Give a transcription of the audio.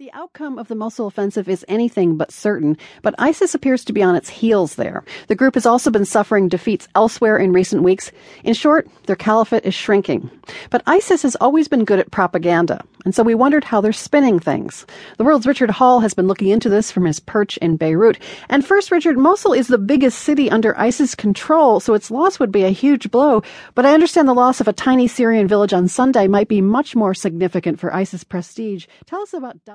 The outcome of the Mosul offensive is anything but certain, but ISIS appears to be on its heels there. The group has also been suffering defeats elsewhere in recent weeks. In short, their caliphate is shrinking. But ISIS has always been good at propaganda, and so we wondered how they're spinning things. The world's Richard Hall has been looking into this from his perch in Beirut. And first, Richard, Mosul is the biggest city under ISIS control, so its loss would be a huge blow. But I understand the loss of a tiny Syrian village on Sunday might be much more significant for ISIS prestige. Tell us about